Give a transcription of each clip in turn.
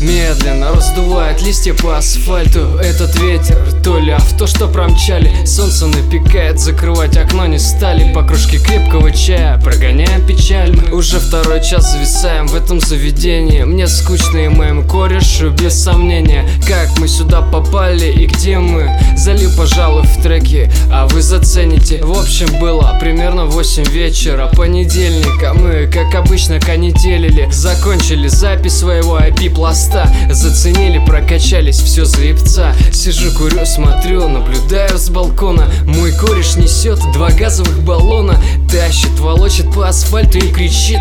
Медленно раздувает листья по асфальту Этот ветер, то ли авто, что промчали. Солнце напекает, закрывать окно не стали. По кружке крепкого чая, прогоняем печаль. Мы уже второй час зависаем в этом заведении. Мне скучно и моим корешу, без сомнения. Как сюда попали и где мы? Залил, пожалуй, в треки, а вы зацените. В общем, было примерно 8 вечера Понедельника. Мы, как обычно, конетелили Закончили запись своего IP-пласта Заценили, прокачались, все заебца. Сижу, курю, смотрю, наблюдаю с балкона. Мой кореш несет два газовых баллона. Тащит, волочит по асфальту и кричит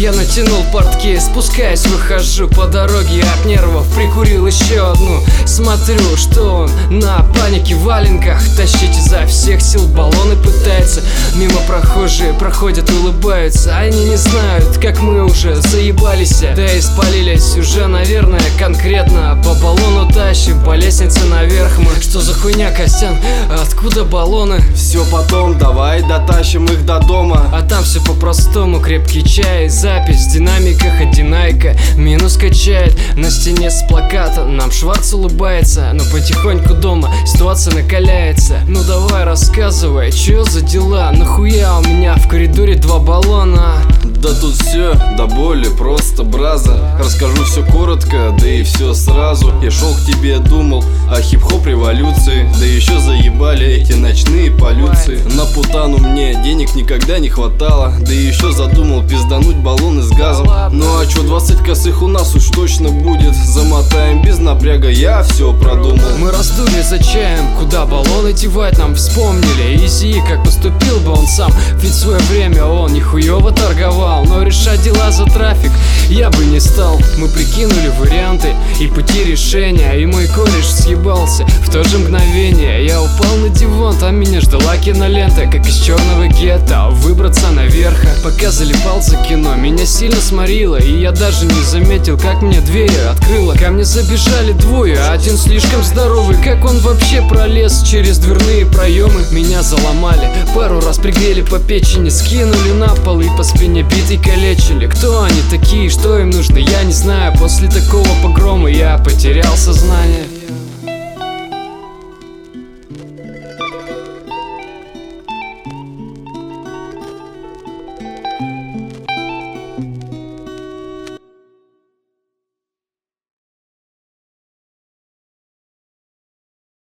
я натянул портки, спускаясь, выхожу по дороге. От нервов Прикурил еще одну, смотрю, что он на панике в валенках. Тащить изо всех сил баллоны пытается. Мимо прохожие проходят, улыбаются. Они не знают, как мы уже заебались. Да и спалились уже, наверное, конкретно. По баллону тащим, по лестнице наверх мы. Что за хуйня, Костян? Откуда баллоны? Все потом, давай дотащим их до дома. А там все по-простому, крепкий чай, запись В динамиках одинайка Минус качает на стене с плаката. Нам Шварц улыбается, но потихоньку дома Ситуация накаляется. Ну давай рассказывай, чё за дела? Нахуя у меня в коридоре два баллона? Да тут все до боли просто браза. Расскажу все коротко, да и все сразу. Я шел к тебе, думал о хип-хоп революции Да еще заебали эти ночные полюции. На путану мне денег никогда не хватало. Да и еще задумал пиздануть баллоны с газом Ну а чё, 20 косых у нас уж точно будет. Замотаем без напряга, я все продумал. Мы раздули за чаем, куда баллоны девать нам вспомнили. Изи, как поступил бы он сам Ведь в свое время он нихуево торговал. Но решать дела за трафик я бы не стал. Мы прикинули варианты и пути решения И мой кореш съебался. В то же мгновение Я упал на диван, там меня ждала кинолента Как из черного гетто, выбраться наверх Пока залипал за кино, меня сильно сморило И я даже не заметил, как мне дверь открыла. Ко мне забежали двое, один слишком здоровый. Как он вообще пролез через дверные проемы? Меня заломали, пару раз пригрели по печени Скинули на пол и по спине и калечили. Кто они такие, что им нужно, я не знаю. После такого погрома я потерял сознание